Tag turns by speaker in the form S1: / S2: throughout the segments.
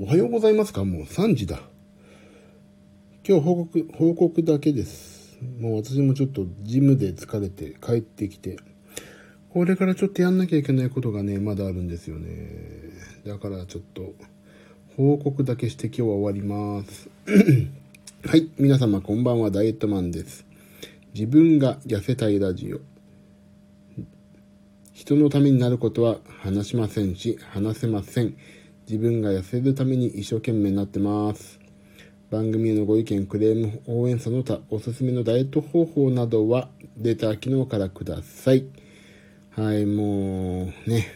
S1: おはようございますか？もう3時だ。今日報告、報告だけです。もう私もちょっとジムで疲れて帰ってきて、これからちょっとやんなきゃいけないことがね、まだあるんですよね。だからちょっと、報告だけして今日は終わります。はい、皆様こんばんは、ダイエットマンです。自分が痩せたいラジオ。人のためになることは話しませんし、話せません。自分が痩せるために一生懸命になってます。番組へのご意見、クレーム、応援その他、おすすめのダイエット方法などは、レター機能からください。はい、もう、ね。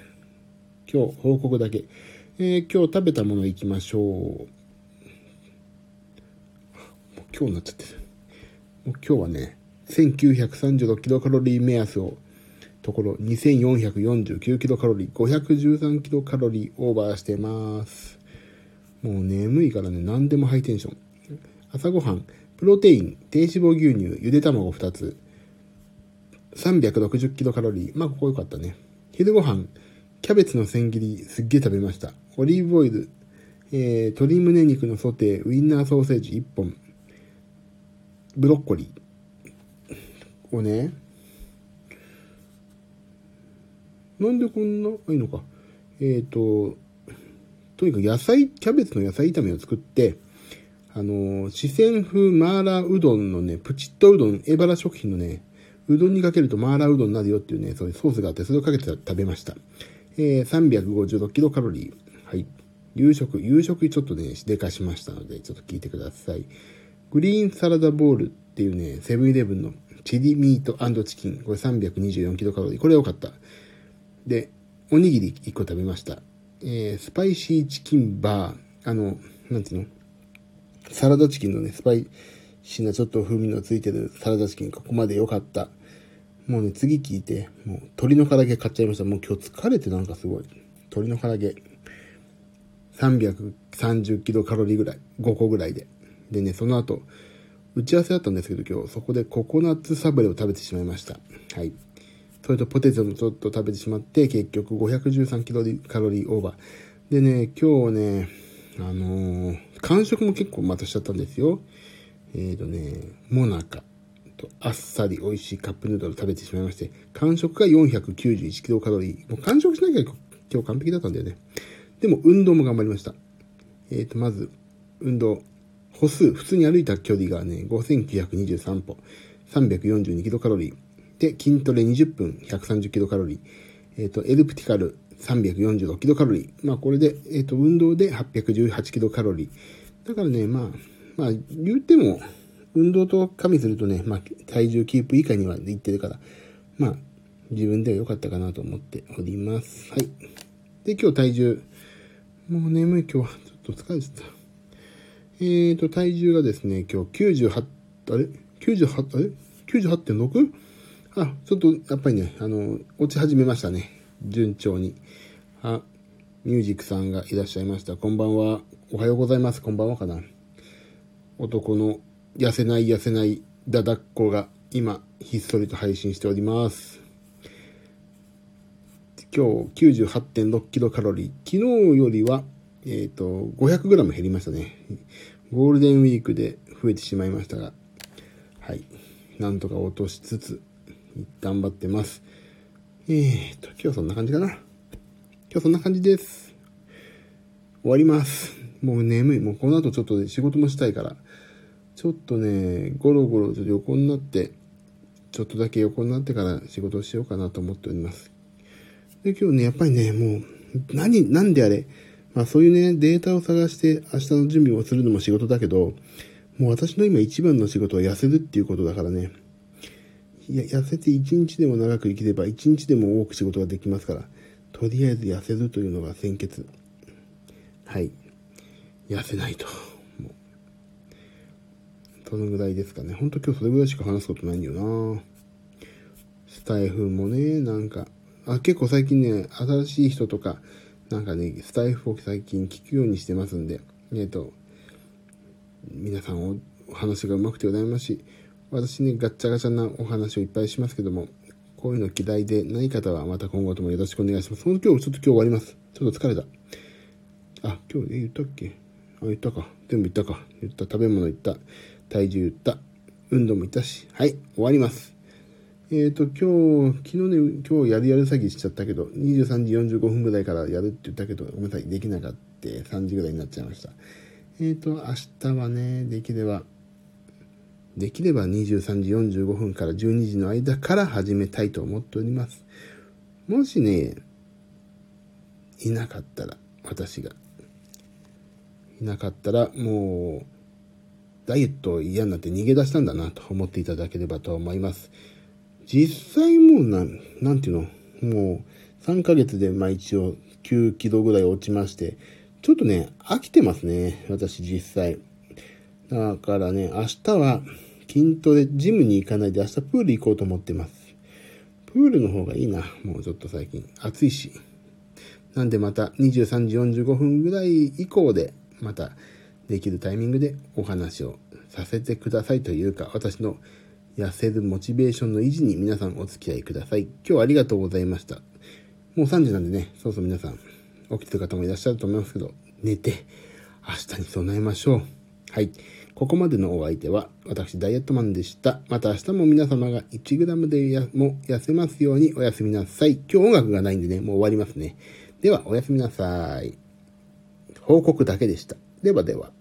S1: 今日、報告だけ。えー、今日食べたものいきましょう。もう今日になっちゃってる。もう今日はね、1936キロカロリー目安をところ2449キロカロリー、513キロカロリーオーバーしてます。もう眠いからね、何でもハイテンション。朝ごはん、プロテイン、低脂肪牛乳、ゆで卵2つ、360キロカロリー。まあ、ここ良かったね。昼ごはん、キャベツの千切り、すっげえ食べました。オリーブオイル、えー、鶏胸肉のソテー、ウインナーソーセージ1本、ブロッコリーをね、なんでこんな、いいのか。えっ、ー、と、とにかく野菜、キャベツの野菜炒めを作って、あの、四川風マーラーうどんのね、プチッとうどん、エバラ食品のね、うどんにかけるとマーラーうどんになるよっていうね、そういうソースがあって、それをかけて食べました。えー、356キロカロリー。はい。夕食、夕食ちょっとね、でかしましたので、ちょっと聞いてください。グリーンサラダボールっていうね、セブンイレブンのチリミートチキン。これ324キロカロリー。これ良かった。で、おにぎり1個食べました。えー、スパイシーチキンバー。あの、なんていうの？サラダチキンのね、スパイシーなちょっと風味のついてるサラダチキン、ここまで良かった。もうね、次聞いて、もう鶏の唐揚げ買っちゃいました。もう今日疲れてなんかすごい。鶏の唐揚げ。330キロカロリーぐらい。5個ぐらいで。でね、その後、打ち合わせだったんですけど今日、そこでココナッツサブレを食べてしまいました。はい。それとポテトもちょっと食べてしまって、結局513キロカロリーオーバー。でね、今日ね、あのー、完食も結構またしちゃったんですよ。えーとね、モナカとあっさり美味しいカップヌードル食べてしまいまして、完食が491キロカロリー。もう完食しなきゃ今日完璧だったんだよね。でも運動も頑張りました。えーと、まず、運動。歩数、普通に歩いた距離がね、5923歩。342キロカロリー。で、筋トレ20分130キロカロリー。えっ、ー、と、エルプティカル346キロカロリー。まあ、これで、えっ、ー、と、運動で818キロカロリー。だからね、まあ、まあ、言っても、運動と加味するとね、まあ、体重キープ以下にはいってるから、まあ、自分では良かったかなと思っております。はい。で、今日体重、もう眠い今日は、ちょっと疲れちゃった。えーと、体重がですね、今日98、あれ ?98、あれ ?98.6? あ、ちょっと、やっぱりね、あの、落ち始めましたね。順調に。あ、ミュージックさんがいらっしゃいました。こんばんは。おはようございます。こんばんはかな。男の痩せない痩せないだだっこが今、ひっそりと配信しております。今日98.6キロカロリー。昨日よりは、えっ、ー、と、500グラム減りましたね。ゴールデンウィークで増えてしまいましたが、はい。なんとか落としつつ、頑張ってます。えーと、今日はそんな感じかな。今日そんな感じです。終わります。もう眠い。もうこの後ちょっと仕事もしたいから、ちょっとね、ゴロゴロと横になって、ちょっとだけ横になってから仕事をしようかなと思っております。で、今日ね、やっぱりね、もう、何、なんであれ、まあそういうね、データを探して明日の準備をするのも仕事だけど、もう私の今一番の仕事は痩せるっていうことだからね。いや、痩せて一日でも長く生きれば一日でも多く仕事ができますから、とりあえず痩せるというのが先決。はい。痩せないと。もう。そのぐらいですかね。ほんと今日それぐらいしか話すことないんだよなスタイフもね、なんか、あ、結構最近ね、新しい人とか、なんかね、スタイフを最近聞くようにしてますんで、えっ、ー、と、皆さんお話が上手くてございますし、私ね、ガッチャガチャなお話をいっぱいしますけども、こういうの嫌いでない方はまた今後ともよろしくお願いします。その今日、ちょっと今日終わります。ちょっと疲れた。あ、今日、え、言ったっけ？あ、言ったか。全部言ったか。言った。食べ物言った。体重言った。運動も言ったし。はい、終わります。えっ、ー、と、今日、昨日ね、今日やるやる詐欺しちゃったけど、23時45分ぐらいからやるって言ったけど、ごめんなさい、できなかった。3時ぐらいになっちゃいました。えっ、ー、と、明日はね、できれば、できれば23時45分から12時の間から始めたいと思っております。もしね、いなかったら、私が。いなかったら、もう、ダイエット嫌になって逃げ出したんだなと思っていただければと思います。実際もうなん、なんていうの？もう3ヶ月でまあ一応9キロぐらい落ちまして、ちょっとね、飽きてますね。私実際。だからね、明日は筋トレ、ジムに行かないで明日プール行こうと思ってます。プールの方がいいな。もうちょっと最近。暑いし。なんでまた23時45分ぐらい以降で、またできるタイミングでお話をさせてくださいというか、私の痩せるモチベーションの維持に皆さんお付き合いください。今日はありがとうございました。もう3時なんでね、そうそう皆さん起きてる方もいらっしゃると思いますけど、寝て明日に備えましょう。はい。ここまでのお相手は、私、ダイエットマンでした。また明日も皆様が 1g でやも痩せますようにおやすみなさい。今日音楽がないんでね、もう終わりますね。では、おやすみなさい。報告だけでした。ではでは。